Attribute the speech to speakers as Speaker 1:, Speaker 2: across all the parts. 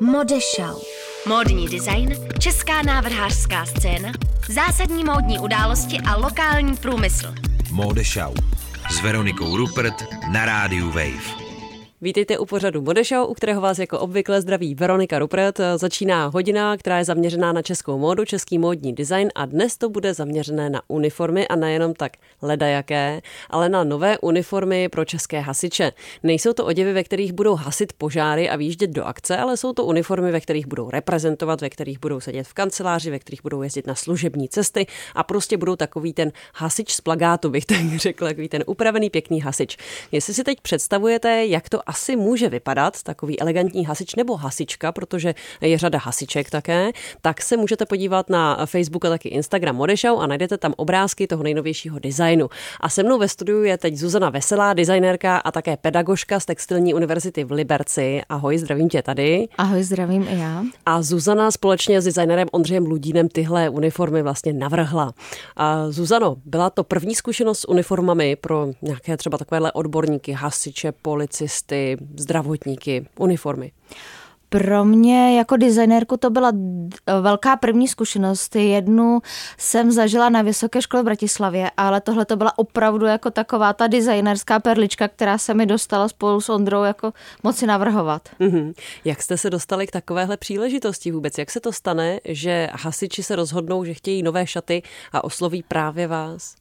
Speaker 1: Modešau. Módní design, česká návrhářská scéna, zásadní módní události a lokální průmysl.
Speaker 2: Modešau s Veronikou Rupert na rádiu Wave.
Speaker 3: Vítejte u pořadu Modešau, u kterého vás jako obvykle zdraví Veronika Rupert. Začíná hodina, která je zaměřená na českou módu, český módní design a dnes to bude zaměřené na uniformy a nejenom tak ledajaké, ale na nové uniformy pro české hasiče. Nejsou to oděvy, ve kterých budou hasit požáry a výjíždět do akce, ale jsou to uniformy, ve kterých budou reprezentovat, ve kterých budou sedět v kanceláři, ve kterých budou jezdit na služební cesty a prostě budou takový ten hasič z plagátu, bych tak řekl, takový ten upravený pěkný hasič. Jestli si teď představujete, jak to asi může vypadat, takový elegantní hasič nebo hasička, protože je řada hasiček také, tak se můžete podívat na Facebook a taky Instagram Modešau a najdete tam obrázky toho nejnovějšího designu. A se mnou ve studiu je teď Zuzana Veselá, designérka a také pedagožka z Textilní univerzity v Liberci. Ahoj, zdravím tě tady.
Speaker 4: Ahoj, zdravím i já.
Speaker 3: A Zuzana společně s designérem Ondřejem Ludínem tyhle uniformy vlastně navrhla. A Zuzano, byla to první zkušenost s uniformami pro nějaké třeba takovéhle odborníky, hasiče, policisty, lékaři, zdravotníky, uniformy?
Speaker 4: Pro mě jako designérku to byla velká první zkušenost. Jednu jsem zažila na Vysoké škole v Bratislavě, ale tohle to byla opravdu jako taková ta designerská perlička, která se mi dostala spolu s Ondrou jako moci navrhovat.
Speaker 3: Mm-hmm. Jak jste se dostali k takovéhle příležitosti vůbec? Jak se to stane, že hasiči se rozhodnou, že chtějí nové šaty a osloví právě vás?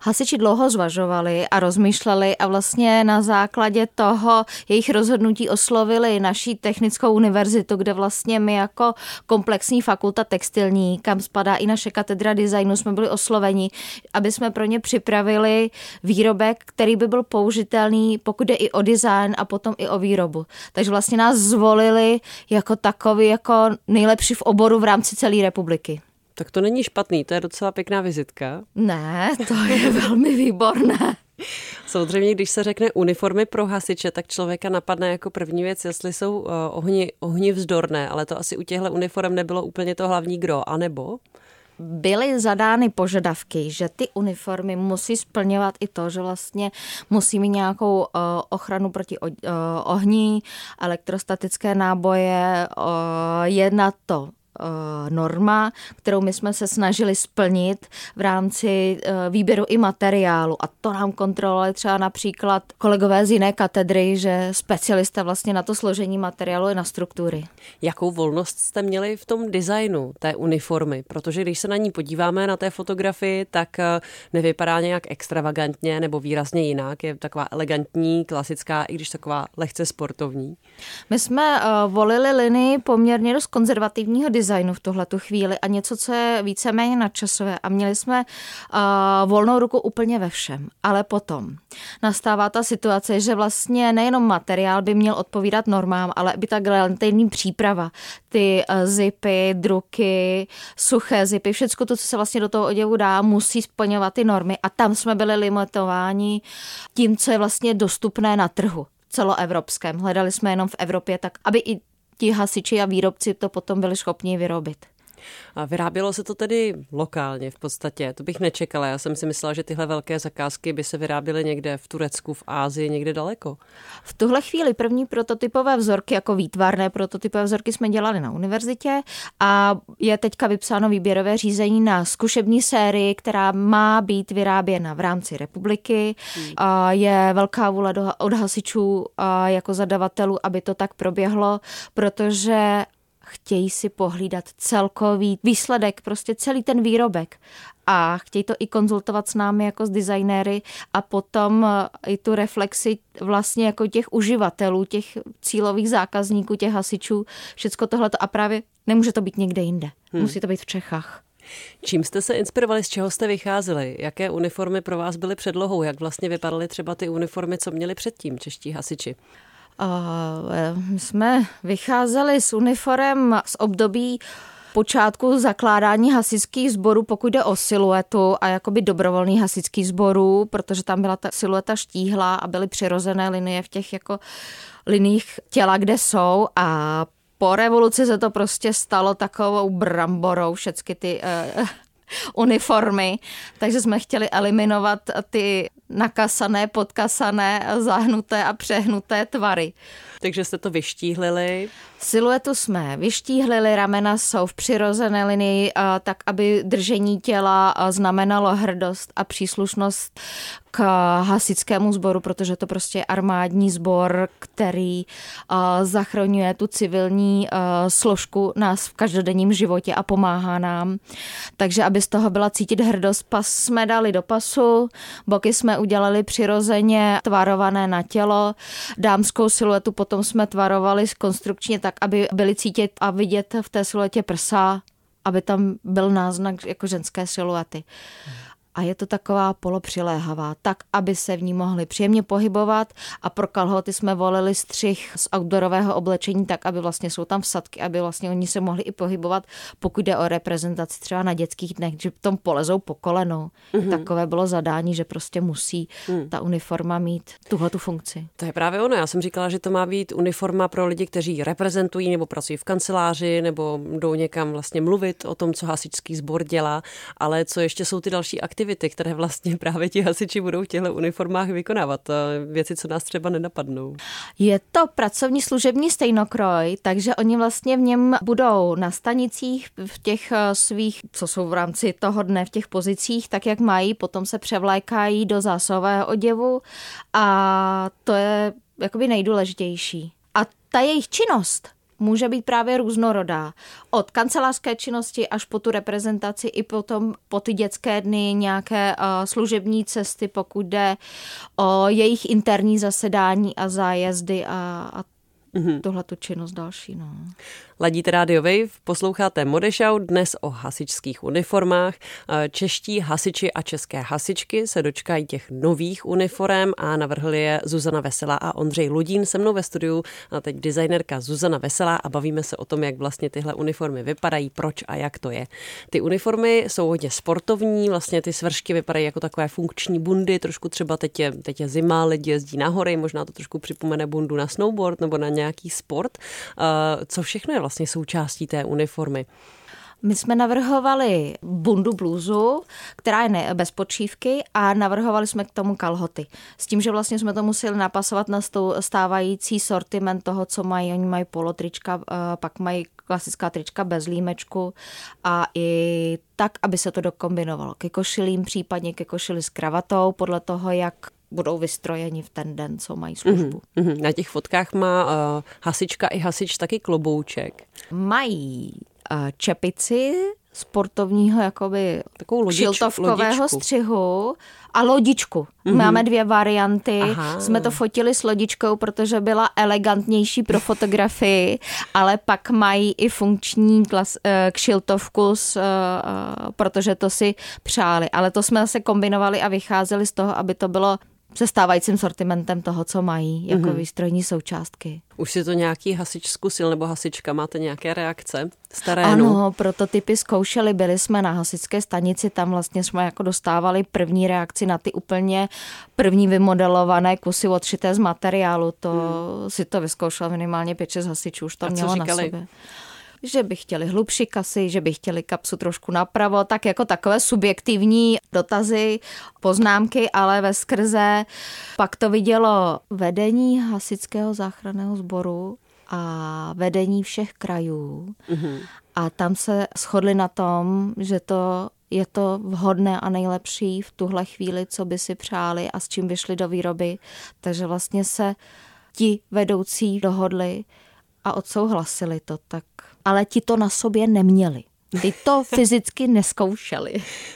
Speaker 4: Hasiči dlouho zvažovali a rozmýšleli a vlastně na základě toho jejich rozhodnutí oslovili naší technickou univerzitu, kde vlastně my jako komplexní fakulta textilní, kam spadá i naše katedra designu, jsme byli osloveni, aby jsme pro ně připravili výrobek, který by byl použitelný, pokud je i o design a potom i o výrobu. Takže vlastně nás zvolili jako takový, jako nejlepší v oboru v rámci celé republiky.
Speaker 3: Tak to není špatný, to je docela pěkná vizitka.
Speaker 4: Ne, to je velmi výborné.
Speaker 3: Samozřejmě, když se řekne uniformy pro hasiče, tak člověka napadne jako první věc, jestli jsou uh, ohni, ohni vzdorné, ale to asi u těchto uniform nebylo úplně to hlavní gro, anebo?
Speaker 4: byly zadány požadavky, že ty uniformy musí splňovat i to, že vlastně musí mít nějakou uh, ochranu proti uh, ohní, elektrostatické náboje, uh, je na to Eh, norma, kterou my jsme se snažili splnit v rámci eh, výběru i materiálu. A to nám kontrolovali třeba například kolegové z jiné katedry, že specialista vlastně na to složení materiálu i na struktury.
Speaker 3: Jakou volnost jste měli v tom designu té uniformy? Protože když se na ní podíváme na té fotografii, tak eh, nevypadá nějak extravagantně nebo výrazně jinak. Je taková elegantní, klasická, i když taková lehce sportovní.
Speaker 4: My jsme volili linii poměrně dost konzervativního designu designu v tuhle tu chvíli a něco, co je víceméně nadčasové. A měli jsme uh, volnou ruku úplně ve všem. Ale potom nastává ta situace, že vlastně nejenom materiál by měl odpovídat normám, ale by ta galanterní příprava, ty uh, zipy, druky, suché zipy, všechno to, co se vlastně do toho oděvu dá, musí splňovat ty normy. A tam jsme byli limitováni tím, co je vlastně dostupné na trhu celoevropském. Hledali jsme jenom v Evropě, tak aby i ti hasiči a výrobci to potom byli schopni vyrobit.
Speaker 3: A vyrábělo se to tedy lokálně v podstatě, to bych nečekala. Já jsem si myslela, že tyhle velké zakázky by se vyráběly někde v Turecku, v Ázii, někde daleko.
Speaker 4: V tuhle chvíli první prototypové vzorky, jako výtvarné prototypové vzorky jsme dělali na univerzitě a je teďka vypsáno výběrové řízení na zkušební sérii, která má být vyráběna v rámci republiky. Hmm. A je velká vůle od hasičů jako zadavatelů, aby to tak proběhlo, protože chtějí si pohlídat celkový výsledek, prostě celý ten výrobek a chtějí to i konzultovat s námi jako s designéry a potom eh, i tu reflexi vlastně jako těch uživatelů, těch cílových zákazníků, těch hasičů, všecko tohleto a právě nemůže to být někde jinde. Hmm. Musí to být v Čechách.
Speaker 3: Čím jste se inspirovali, z čeho jste vycházeli? Jaké uniformy pro vás byly předlohou? Jak vlastně vypadaly třeba ty uniformy, co měli předtím čeští hasiči?
Speaker 4: My jsme vycházeli s uniformem z období počátku zakládání hasičských sborů, pokud jde o siluetu a jakoby dobrovolný hasičský sborů, protože tam byla ta silueta štíhla a byly přirozené linie v těch jako liních těla, kde jsou. A po revoluci se to prostě stalo takovou bramborou, všechny ty uh, uniformy, takže jsme chtěli eliminovat ty nakasané, podkasané, zahnuté a přehnuté tvary.
Speaker 3: Takže jste to vyštíhlili.
Speaker 4: Siluetu jsme vyštíhlili, ramena jsou v přirozené linii, tak aby držení těla znamenalo hrdost a příslušnost k hasickému sboru, protože to prostě je armádní sbor, který zachraňuje tu civilní složku nás v každodenním životě a pomáhá nám. Takže aby z toho byla cítit hrdost, pas jsme dali do pasu, boky jsme udělali přirozeně tvarované na tělo, dámskou siluetu potom jsme tvarovali konstrukčně tak, aby byly cítit a vidět v té siluetě prsa, aby tam byl náznak jako ženské siluety. Hmm a je to taková polopřiléhavá, tak, aby se v ní mohli příjemně pohybovat a pro kalhoty jsme volili střih z outdoorového oblečení tak, aby vlastně jsou tam vsadky, aby vlastně oni se mohli i pohybovat, pokud jde o reprezentaci třeba na dětských dnech, že v tom polezou po kolenou. Mm-hmm. Takové bylo zadání, že prostě musí mm. ta uniforma mít tuhle tu funkci.
Speaker 3: To je právě ono. Já jsem říkala, že to má být uniforma pro lidi, kteří reprezentují nebo pracují v kanceláři nebo jdou někam vlastně mluvit o tom, co hasičský sbor dělá, ale co ještě jsou ty další aktivity aktivity, které vlastně právě ti hasiči budou v těchto uniformách vykonávat. Věci, co nás třeba nenapadnou.
Speaker 4: Je to pracovní služební stejnokroj, takže oni vlastně v něm budou na stanicích v těch eh, svých, co jsou v rámci toho dne v těch pozicích, tak jak mají, potom se převlékají do zásového oděvu a to je jakoby nejdůležitější. A ta jejich činnost může být právě různorodá. Od kancelářské činnosti až po tu reprezentaci i potom po ty dětské dny nějaké uh, služební cesty, pokud jde o jejich interní zasedání a zájezdy a, a mm-hmm. tuhle tu činnost další. No.
Speaker 3: Ladíte Radio Wave, posloucháte Modešau dnes o hasičských uniformách. Čeští hasiči a české hasičky se dočkají těch nových uniform a navrhli je Zuzana Veselá a Ondřej Ludín. Se mnou ve studiu a teď designerka Zuzana Veselá a bavíme se o tom, jak vlastně tyhle uniformy vypadají, proč a jak to je. Ty uniformy jsou hodně sportovní, vlastně ty svršky vypadají jako takové funkční bundy, trošku třeba teď je, teď je zima, lidi jezdí na hory, možná to trošku připomene bundu na snowboard nebo na nějaký sport. Co všechno je vlastně vlastně součástí té uniformy.
Speaker 4: My jsme navrhovali bundu bluzu, která je ne, bez počívky a navrhovali jsme k tomu kalhoty. S tím, že vlastně jsme to museli napasovat na stávající sortiment toho, co mají. Oni mají polotrička, eh, pak mají klasická trička bez límečku a i tak, aby se to dokombinovalo ke košilím, případně ke košili s kravatou, podle toho, jak budou vystrojeni v ten den, co mají službu.
Speaker 3: Mm-hmm. Na těch fotkách má uh, hasička i hasič taky klobouček.
Speaker 4: Mají uh, čepici sportovního jakoby Takovou lodič, šiltovkového lodičku. střihu a lodičku. Mm-hmm. Máme dvě varianty. Aha. Jsme to fotili s lodičkou, protože byla elegantnější pro fotografii, ale pak mají i funkční klas, eh, kšiltovku, s, protože to si přáli. Ale to jsme se kombinovali a vycházeli z toho, aby to bylo se stávajícím sortimentem toho, co mají jako mm-hmm. výstrojní součástky.
Speaker 3: Už si to nějaký hasič zkusil nebo hasička, máte nějaké reakce z
Speaker 4: terénu? Ano, prototypy zkoušeli, byli jsme na hasičské stanici, tam vlastně jsme jako dostávali první reakci na ty úplně první vymodelované kusy odšité z materiálu, to hmm. si to vyzkoušel minimálně 5-6 hasičů, už to mělo na sobě že by chtěli hlubší kasy, že by chtěli kapsu trošku napravo, tak jako takové subjektivní dotazy, poznámky, ale ve skrze pak to vidělo vedení hasičského záchranného sboru a vedení všech krajů. Mm-hmm. A tam se shodli na tom, že to je to vhodné a nejlepší v tuhle chvíli, co by si přáli a s čím vyšli do výroby. Takže vlastně se ti vedoucí dohodli a odsouhlasili to, tak ale ti to na sobě neměli. Ty to fyzicky neskoušeli.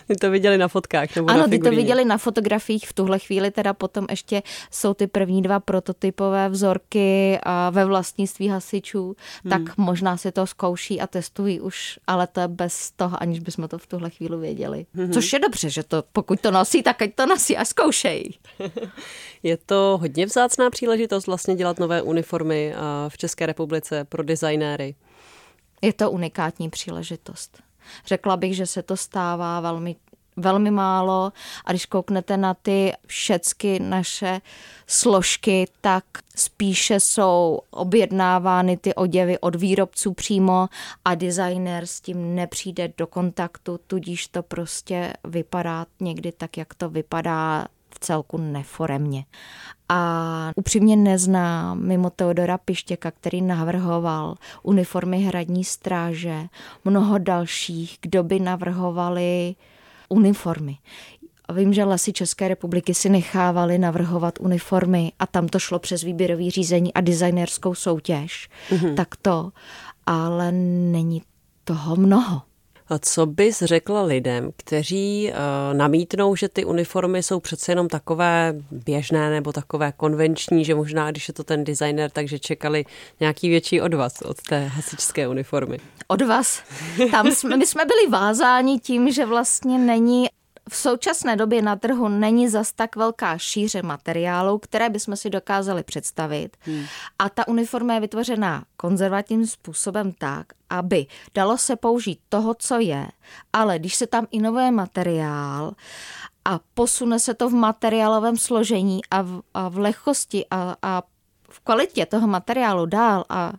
Speaker 3: Ty to viděli na fotkách nebo
Speaker 4: Ano,
Speaker 3: na
Speaker 4: ty to viděli na fotografiích. V tuhle chvíli teda potom ještě jsou ty první dva prototypové vzorky a ve vlastnictví hasičů, hmm. tak možná si to zkouší a testují už, ale to je bez toho, aniž bychom to v tuhle chvíli věděli. Hmm. Což je dobře, že to pokud to nosí, tak ať to nosí a zkoušejí.
Speaker 3: je to hodně vzácná příležitost vlastně dělat nové uniformy v České republice pro designéry.
Speaker 4: Je to unikátní příležitost. Řekla bych, že se to stává velmi velmi málo a když kouknete na ty všecky naše složky, tak spíše jsou objednávány ty oděvy od výrobců přímo a designer s tím nepřijde do kontaktu, tudíž to prostě vypadá někdy tak, jak to vypadá v celku neforemně. A upřímně neznám mimo Teodora Pištěka, který navrhoval uniformy hradní stráže, mnoho dalších, kdo by navrhovali uniformy. Vím, že lesy České republiky si nechávali navrhovat uniformy a tam to šlo přes výběrový řízení a designerskou soutěž. Mm-hmm. Tak to, ale není toho mnoho.
Speaker 3: Co bys řekla lidem, kteří uh, namítnou, že ty uniformy jsou přece jenom takové běžné nebo takové konvenční, že možná, když je to ten designer, takže čekali nějaký větší odvaz od té hasičské uniformy?
Speaker 4: Odvaz? Tam jsme, my jsme byli vázáni tím, že vlastně není v současné době na trhu není zas tak velká šíře materiálu, které bychom si dokázali představit. Hmm. A ta uniforma je vytvořená konzervativním způsobem tak, aby dalo se použít toho, co je, ale když se tam inovuje materiál a posune se to v materiálovém složení a v, a v lehkosti a, a v kvalitě toho materiálu dál a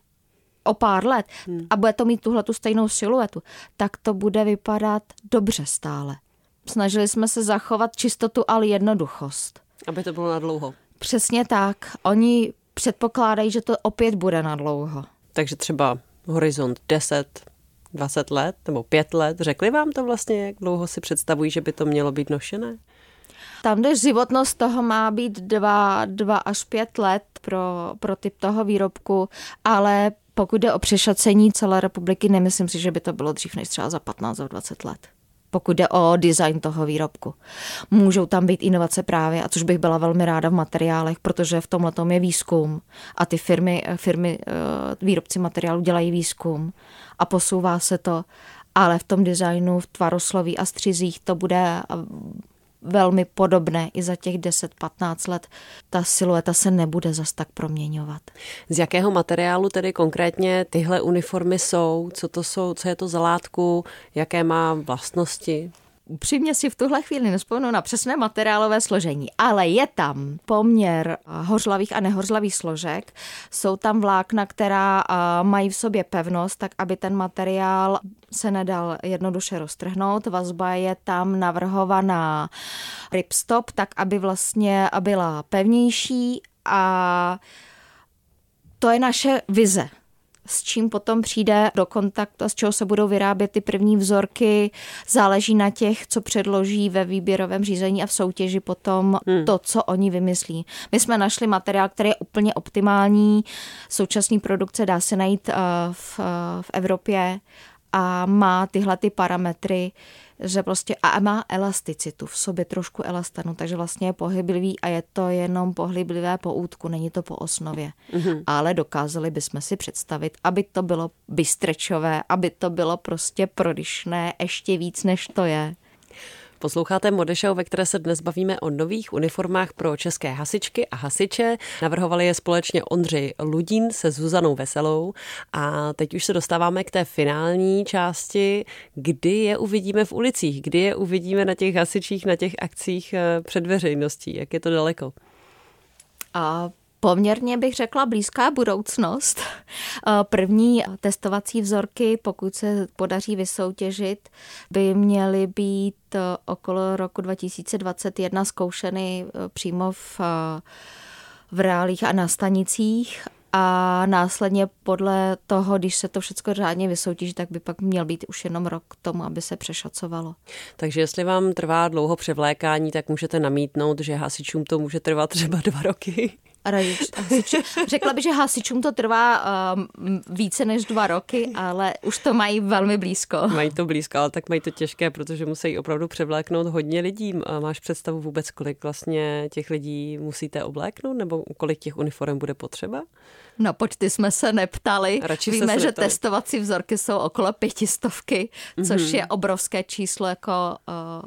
Speaker 4: o pár let hmm. a bude to mít tuhle tu stejnou siluetu, tak to bude vypadat dobře stále. Snažili jsme se zachovat čistotu, ale jednoduchost.
Speaker 3: Aby to bylo na dlouho.
Speaker 4: Přesně tak. Oni předpokládají, že to opět bude na dlouho.
Speaker 3: Takže třeba horizont 10, 20 let nebo 5 let. Řekli vám to vlastně, jak dlouho si představují, že by to mělo být nošené?
Speaker 4: Tam, kde životnost toho má být 2, 2 až 5 let pro, pro typ toho výrobku, ale pokud jde o přešacení celé republiky, nemyslím si, že by to bylo dřív než třeba za 15 nebo 20 let pokud jde o design toho výrobku. Můžou tam být inovace právě, a což bych byla velmi ráda v materiálech, protože v tomhle je výzkum a ty firmy, firmy, eh, výrobci materiálu dělají výzkum a posouvá se to, ale v tom designu, v tvarosloví a střizích to bude velmi podobné i za těch 10-15 let. Ta silueta se nebude zas tak proměňovat.
Speaker 3: Z jakého materiálu tedy konkrétně tyhle uniformy jsou? Co to jsou? Co je to za látku? Jaké má vlastnosti?
Speaker 4: Upřímně si v tuhle chvíli nespomenu na přesné materiálové složení, ale je tam poměr hořlavých a nehořlavých složek. Jsou tam vlákna, která mají v sobě pevnost, tak aby ten materiál se nedal jednoduše roztrhnout. Vazba je tam navrhovaná ripstop, tak aby vlastně byla pevnější a to je naše vize s čím potom přijde do kontaktu a z čeho se budou vyrábět ty první vzorky, záleží na těch, co předloží ve výběrovém řízení a v soutěži potom hmm. to, co oni vymyslí. My jsme našli materiál, který je úplně optimální. Současný produkce dá se najít eh, v, eh, v Evropě a má tyhle ty parametry, že prostě a má elasticitu v sobě trošku elastanu, takže vlastně je pohyblivý a je to jenom pohyblivé po útku, není to po osnově. Mm-hmm. Ale dokázali bychom si představit, aby to bylo bystrečové, aby to bylo prostě prodyšné ještě víc, než to je.
Speaker 3: Posloucháte Modešau, ve které se dnes bavíme o nových uniformách pro české hasičky a hasiče. Navrhovali je společně Ondřej Ludín se Zuzanou Veselou a teď už se dostáváme k té finální části, kdy je uvidíme v ulicích, kdy je uvidíme na těch hasičích, na těch akcích eh, před veřejností, jak je to daleko.
Speaker 4: A poměrně bych řekla blízká budoucnost. Eh, první testovací vzorky, pokud se podaří vysoutěžit, by měly být eh, okolo roku 2021 zkoušeny eh, přímo v, v reálích a na stanicích a následně podle toho, když se to všechno řádně vysoutěží, tak by pak měl být už jenom rok k tomu, aby se přešacovalo.
Speaker 3: Takže jestli vám trvá dlouho převlékání, tak můžete namítnout, že hasičům to může trvat třeba dva roky
Speaker 4: radič, hasič, řekla bych, že hasičům to trvá um, více než dva roky, ale už to mají velmi blízko.
Speaker 3: Mají to blízko, ale tak mají to těžké, protože musí opravdu převléknout hodně lidí. Máš představu vůbec, kolik vlastně těch lidí musíte obléknout, nebo kolik těch uniform bude potřeba?
Speaker 4: No počty jsme se neptali. Radši Víme, se že neptali. testovací vzorky jsou okolo pětistovky, což mm-hmm. je obrovské číslo jako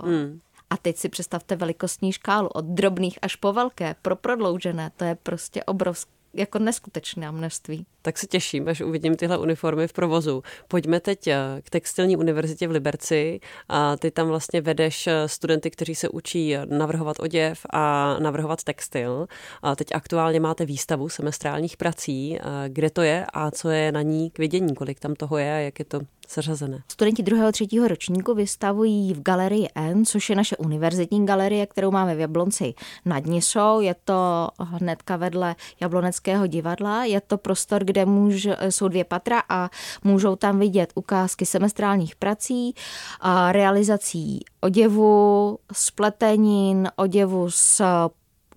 Speaker 4: uh, mm a teď si představte velikostní škálu od drobných až po velké, pro prodloužené. To je prostě obrovské jako neskutečné množství.
Speaker 3: Tak se těším, až uvidím tyhle uniformy v provozu. Pojďme teď eh, k textilní univerzitě v Liberci. A ty tam vlastně vedeš eh, studenty, kteří se učí navrhovat oděv a navrhovat textil. A teď aktuálně máte výstavu semestrálních prací. Kde to je a co je na ní k vidění? Kolik tam toho je a jak je to zařazené?
Speaker 4: Studenti druhého, třetího ročníku vystavují v galerii N, což je naše univerzitní galerie, kterou máme v Jablonci nad Nisou. Je to hnedka vedle Jabloneckého divadla. Je to prostor, kde můž, jsou dvě patra a můžou tam vidět ukázky semestrálních prací, a realizací oděvu, spletenin, oděvu z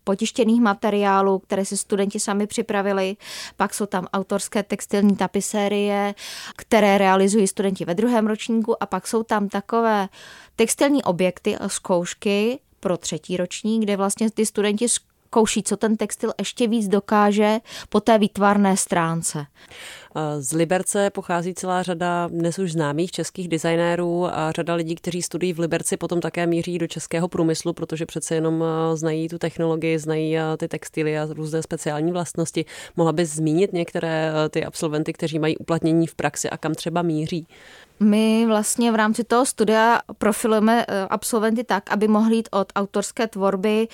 Speaker 4: potištěných materiálů, které si studenti sami připravili. Pak jsou tam autorské textilní tapisérie, které realizují studenti ve druhém ročníku a pak jsou tam takové textilní objekty a zkoušky pro třetí ročník, kde vlastně ty studenti zkouší, co ten textil ještě víc dokáže po té výtvarné stránce.
Speaker 3: Z Liberce pochází celá řada dnes už známých českých designérů a řada lidí, kteří studují v Liberci, potom také míří do českého průmyslu, protože přece jenom znají tu technologii, znají ty textily a různé speciální vlastnosti. Mohla bys zmínit některé ty absolventy, kteří mají uplatnění v praxi a kam třeba míří?
Speaker 4: My vlastně v rámci toho studia profilujeme absolventy tak, aby mohli jít od autorské tvorby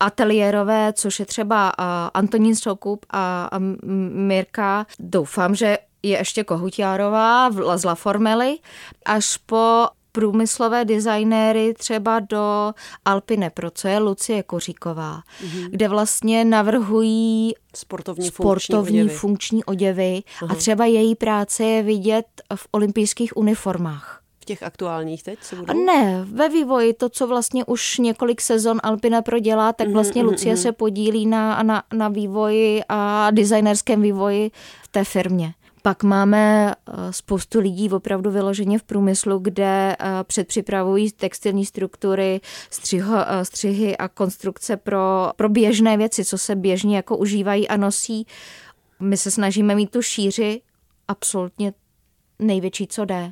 Speaker 4: ateliérové, což je třeba Antonín Soukup a Mirka. Doufám, že je ještě Kohutiárová z La Formely, až po průmyslové designéry třeba do Alpine Pro, co je Lucie Koříková, mm-hmm. kde vlastně navrhují
Speaker 3: sportovní,
Speaker 4: sportovní
Speaker 3: funkční
Speaker 4: funkční oděvy uh-huh. a třeba její práce je vidět v olympijských uniformách.
Speaker 3: V těch aktuálních teď se budou?
Speaker 4: Ne, ve vývoji, to, co vlastně už několik sezon Alpina prodělá, tak mhm, vlastně mm-hmm, Lucie mm-hmm. se podílí na, na, na vývoji a designerském vývoji v té firmě. Pak máme eh, spoustu lidí opravdu vyloženě v průmyslu, kde eh, předpřipravují textilní struktury, střiho, eh, střihy a konstrukce pro, pro běžné věci, co se běžně jako užívají a nosí. My se snažíme mít tu šíři absolutně největší, co jde.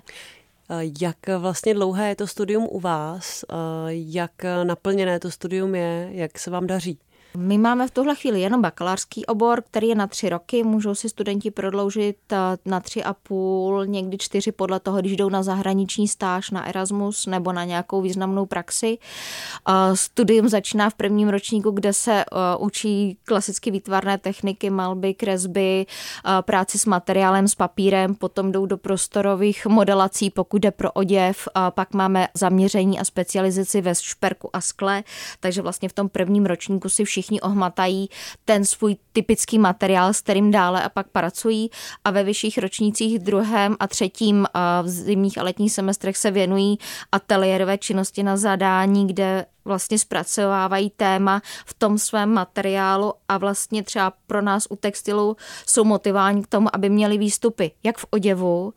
Speaker 3: Jak vlastně dlouhé je to studium u vás? Jak naplněné to studium je? Jak se vám daří?
Speaker 4: My máme v tuhle chvíli jenom bakalářský obor, který je na tři roky. Můžou si studenti prodloužit eh, na tři a půl, někdy čtyři podle toho, když jdou na zahraniční stáž, na Erasmus nebo na nějakou významnou praxi. Studium začíná v prvním ročníku, kde se eh, učí klasicky výtvarné techniky, malby, kresby, eh, práci s materiálem, s papírem, potom jdou do prostorových modelací, pokud jde pro oděv, pak máme zaměření a specializaci ve šperku a skle, takže vlastně v tom prvním ročníku si všichni všichni ohmatají ten svůj typický materiál, s kterým dále a pak pracují. A ve vyšších ročnících druhém a třetím v zimních a letních semestrech se věnují ateliérové činnosti na zadání, kde vlastně zpracovávají téma v tom svém materiálu a vlastně třeba pro nás u textilu jsou motivováni k tomu, aby měli výstupy jak v oděvu,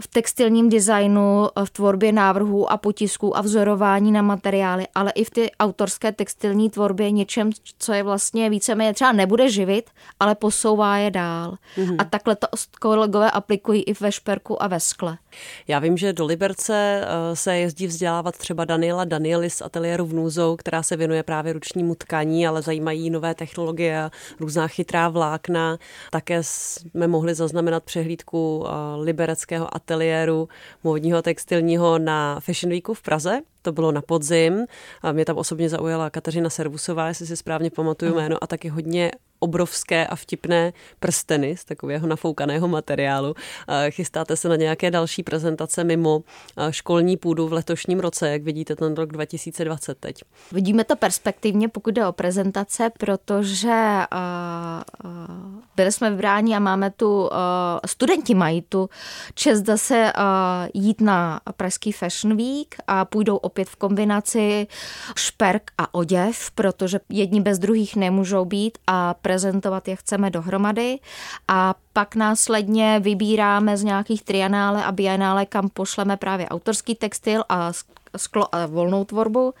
Speaker 4: v textilním designu, v tvorbě návrhů a potisků a vzorování na materiály, ale i v ty autorské textilní tvorbě něčem, co je vlastně víceméně třeba nebude živit, ale posouvá je dál. Mm-hmm. A takhle to kolegové aplikují i ve šperku a ve skle.
Speaker 3: Já vím, že do Liberce eh, se jezdí vzdělávat třeba Daniela Danielis z ateliéru v Núzou, která se věnuje právě ručnímu tkaní, ale zajímají nové technologie a různá chytrá vlákna. Také jsme mohli zaznamenat přehlídku eh, libereckého ateliéru módního textilního na Fashion Weeku v Praze. To bylo na podzim. Mě tam osobně zaujala Kateřina Servusová, jestli si správně pamatuju jméno, a taky hodně obrovské a vtipné prsteny z takového nafoukaného materiálu. Chystáte se na nějaké další prezentace mimo školní půdu v letošním roce, jak vidíte ten rok 2020 teď?
Speaker 4: Vidíme to perspektivně, pokud jde o prezentace, protože uh, uh, byli jsme vybráni a máme tu, uh, studenti mají tu čest zase uh, jít na Pražský Fashion Week a půjdou opět v kombinaci šperk a oděv, protože jedni bez druhých nemůžou být a prezentovat je chceme dohromady a pak následně vybíráme z nějakých trianále a bianále, kam pošleme právě autorský textil a sklo a volnou tvorbu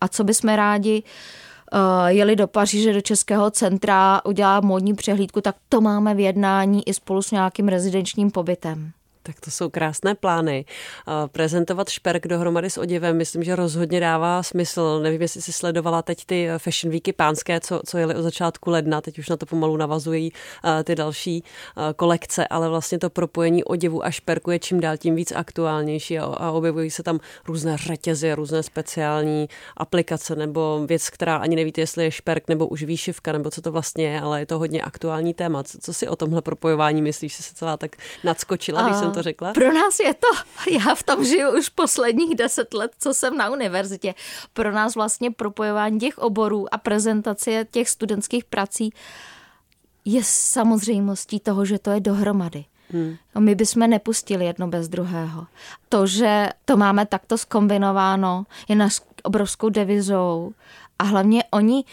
Speaker 4: a co bychom rádi uh, jeli do Paříže, do Českého centra, udělá módní přehlídku, tak to máme v jednání i spolu s nějakým rezidenčním pobytem.
Speaker 3: Tak to jsou krásné plány. Prezentovat šperk dohromady s oděvem, myslím, že rozhodně dává smysl. Nevím, jestli si sledovala teď ty fashion weeky pánské, co, co jeli od začátku ledna, teď už na to pomalu navazují ty další kolekce, ale vlastně to propojení oděvu a šperku je čím dál tím víc aktuálnější a, a objevují se tam různé řetězy, různé speciální aplikace nebo věc, která ani nevíte, jestli je šperk nebo už výšivka nebo co to vlastně je, ale je to hodně aktuální téma. Co, co si o tomhle propojování myslíš, že se celá tak nadskočila, když jsem to řekla?
Speaker 4: Pro nás je to, já v tom žiju už posledních deset let, co jsem na univerzitě. Pro nás vlastně propojování těch oborů a prezentace těch studentských prací je samozřejmostí toho, že to je dohromady. Hmm. My bychom nepustili jedno bez druhého. To, že to máme takto skombinováno, je naš obrovskou devizou a hlavně oni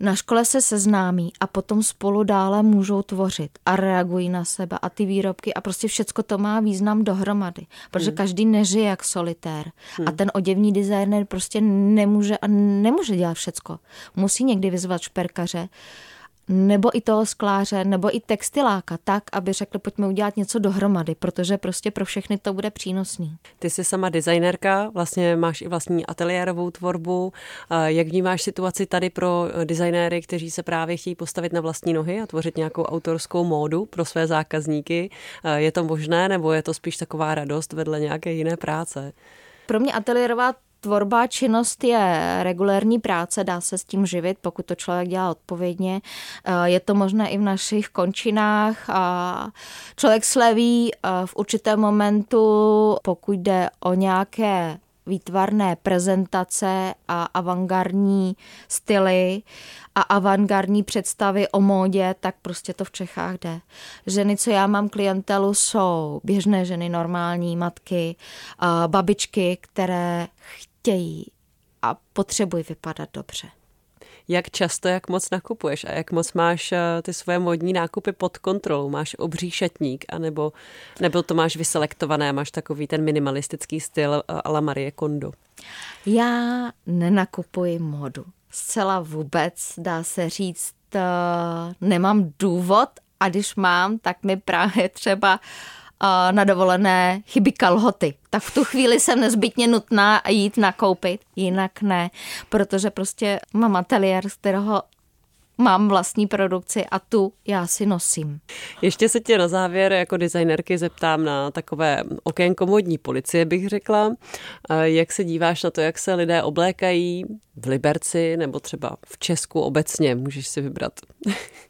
Speaker 4: na škole se seznámí a potom spolu dále můžou tvořit a reagují na sebe a ty výrobky a prostě všecko to má význam dohromady, protože hmm. každý nežije jak solitér hmm. a ten oděvní designer prostě nemůže a nemůže dělat všecko. Musí někdy vyzvat šperkaře, nebo i toho skláře, nebo i textiláka, tak, aby řekli, pojďme udělat něco dohromady, protože prostě pro všechny to bude přínosný.
Speaker 3: Ty jsi sama designerka, vlastně máš i vlastní ateliérovou tvorbu. Jak vnímáš situaci tady pro designéry, kteří se právě chtějí postavit na vlastní nohy a tvořit nějakou autorskou módu pro své zákazníky? Je to možné, nebo je to spíš taková radost vedle nějaké jiné práce?
Speaker 4: Pro mě ateliérová Tvorba činnost je regulérní práce, dá se s tím živit, pokud to člověk dělá odpovědně. Eh, je to možné i v našich končinách a člověk sleví eh, v určitém momentu, pokud jde o nějaké výtvarné prezentace a avantgardní styly a avantgardní představy o módě, tak prostě to v Čechách jde. Ženy, co já mám klientelu, jsou běžné ženy, normální matky, babičky, které chtějí a potřebují vypadat dobře.
Speaker 3: Jak často, jak moc nakupuješ a jak moc máš eh, ty svoje modní nákupy pod kontrolou? Máš obří šatník, anebo, nebo to máš vyselektované, máš takový ten minimalistický styl eh, a la Marie Kondo?
Speaker 4: Já nenakupuji modu. Zcela vůbec, dá se říct, eh, nemám důvod a když mám, tak mi právě třeba uh, na dovolené chybí kalhoty. Tak v tu chvíli jsem nezbytně nutná jít nakoupit, jinak ne, protože prostě mám ateliér, z kterého mám vlastní produkci a tu já si nosím.
Speaker 3: Ještě se tě na závěr jako designerky zeptám na takové okénko modní policie, bych řekla. Jak se díváš na to, jak se lidé oblékají v Liberci nebo třeba v Česku obecně? Můžeš si vybrat.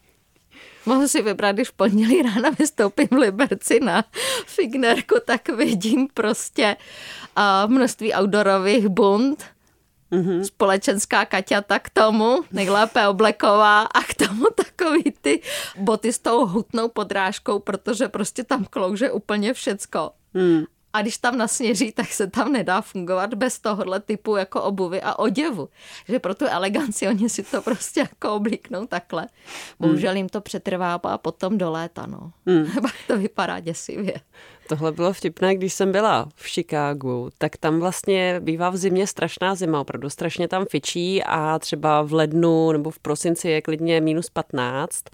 Speaker 4: Mohu si vybrat, když pondělí ráno vystoupím v Liberci na Fignerku, tak vidím prostě uh, množství outdoorových bund, Mm-hmm. Společenská Kaťata k tomu, nejlépe obleková a k tomu takový ty boty s tou hutnou podrážkou, protože prostě tam klouže úplně všecko. Mm. A když tam nasněží, tak se tam nedá fungovat bez tohohle typu jako obuvy a oděvu. Že pro tu eleganci oni si to prostě jako oblíknou takhle. Bohužel jim to přetrvá a potom do léta, no. Hmm. Pak to vypadá děsivě.
Speaker 3: Tohle bylo vtipné, když jsem byla v Chicagu, tak tam vlastně bývá v zimě strašná zima, opravdu strašně tam fičí a třeba v lednu nebo v prosinci je klidně minus 15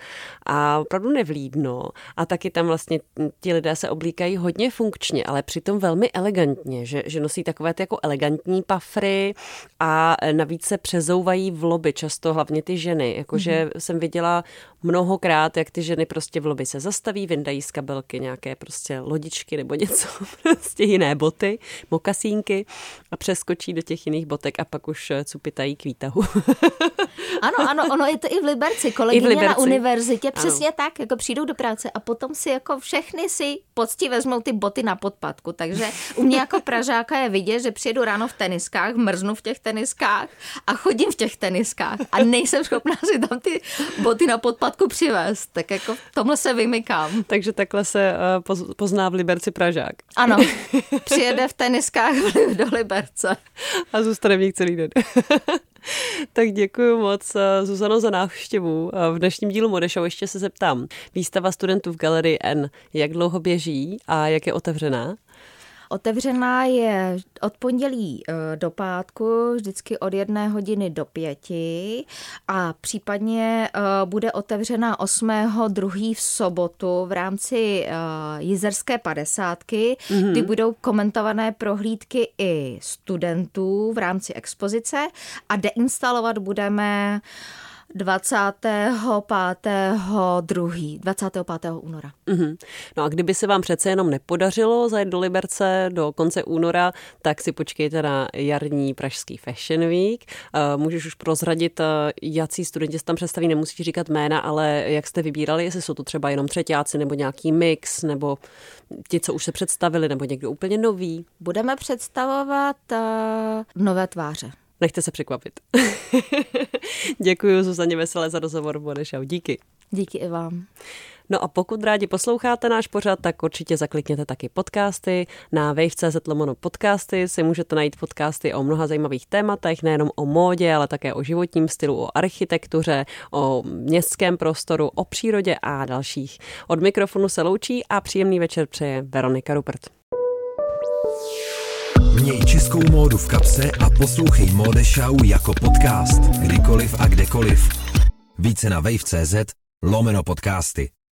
Speaker 3: a opravdu nevlídno. A taky tam vlastně ti lidé se oblíkají hodně funkčně, ale přitom velmi elegantně, že, že nosí takové ty jako elegantní pafry a navíc se přezouvají v lobby, často hlavně ty ženy. Jakože mm-hmm. jsem viděla mnohokrát, jak ty ženy prostě v lobby se zastaví, vyndají z kabelky nějaké prostě lodičky nebo něco, prostě jiné boty, mokasínky a přeskočí do těch jiných botek a pak už eh, cupitají k výtahu.
Speaker 4: ano, ano, ono je to i v Liberci. Kolegyně v Liberci. na univerzitě přesně ano. tak, jako přijdou do práce a potom si jako všechny si pocti vezmou ty boty na podpadku. Takže u mě jako Pražáka je vidět, že přijedu ráno v teniskách, mrznu v těch teniskách a chodím v těch teniskách a nejsem schopná si tam ty boty na podpadku přivést. Tak jako v tomhle se vymykám.
Speaker 3: Takže takhle se uh, pozná v Liberci Pražák.
Speaker 4: Ano, přijede v teniskách do Liberce.
Speaker 3: A zůstane v nich celý den. tak děkuji moc, eh, Zuzano, za návštěvu. Eh, v dnešním dílu Modešou ještě se zeptám. Výstava studentů v Galerii N, jak dlouho běží a jak je otevřená?
Speaker 4: Otevřená je od pondělí eh, do pátku, vždycky od jedné hodiny do pěti a případně eh, bude otevřena 8. druhý v sobotu v rámci eh, Jizerské padesátky, mm-hmm. kdy budou komentované prohlídky i studentů v rámci expozice a deinstalovat budeme 25. 25. února.
Speaker 3: Mm-hmm. No a kdyby se vám přece jenom nepodařilo zajet do Liberce do konce února, tak si počkejte na jarní pražský Fashion Week. Uh, můžeš už prozradit, uh, jací studenti se tam představí, nemusíš říkat jména, ale jak jste vybírali, jestli jsou to třeba jenom třetíáci nebo nějaký mix, nebo ti, co už se představili, nebo někdo úplně nový.
Speaker 4: Budeme představovat uh, nové tváře.
Speaker 3: Nechte se překvapit. Děkuji Zuzaně Veselé za rozhovor Bodešau. Díky.
Speaker 4: Díky i vám.
Speaker 3: No a pokud rádi posloucháte náš pořad, tak určitě zaklikněte taky podcasty. Na wave.cz lomono podcasty si můžete najít podcasty o mnoha zajímavých tématech, nejenom o módě, ale také o životním stylu, o architektuře, o městském prostoru, o přírodě a dalších. Od mikrofonu se loučí a příjemný večer přeje Veronika Rupert.
Speaker 2: Měj českou módu v kapse a poslouchej Mode Show jako podcast. Kdykoliv a kdekoliv. Více na wave.cz lomeno podcasty.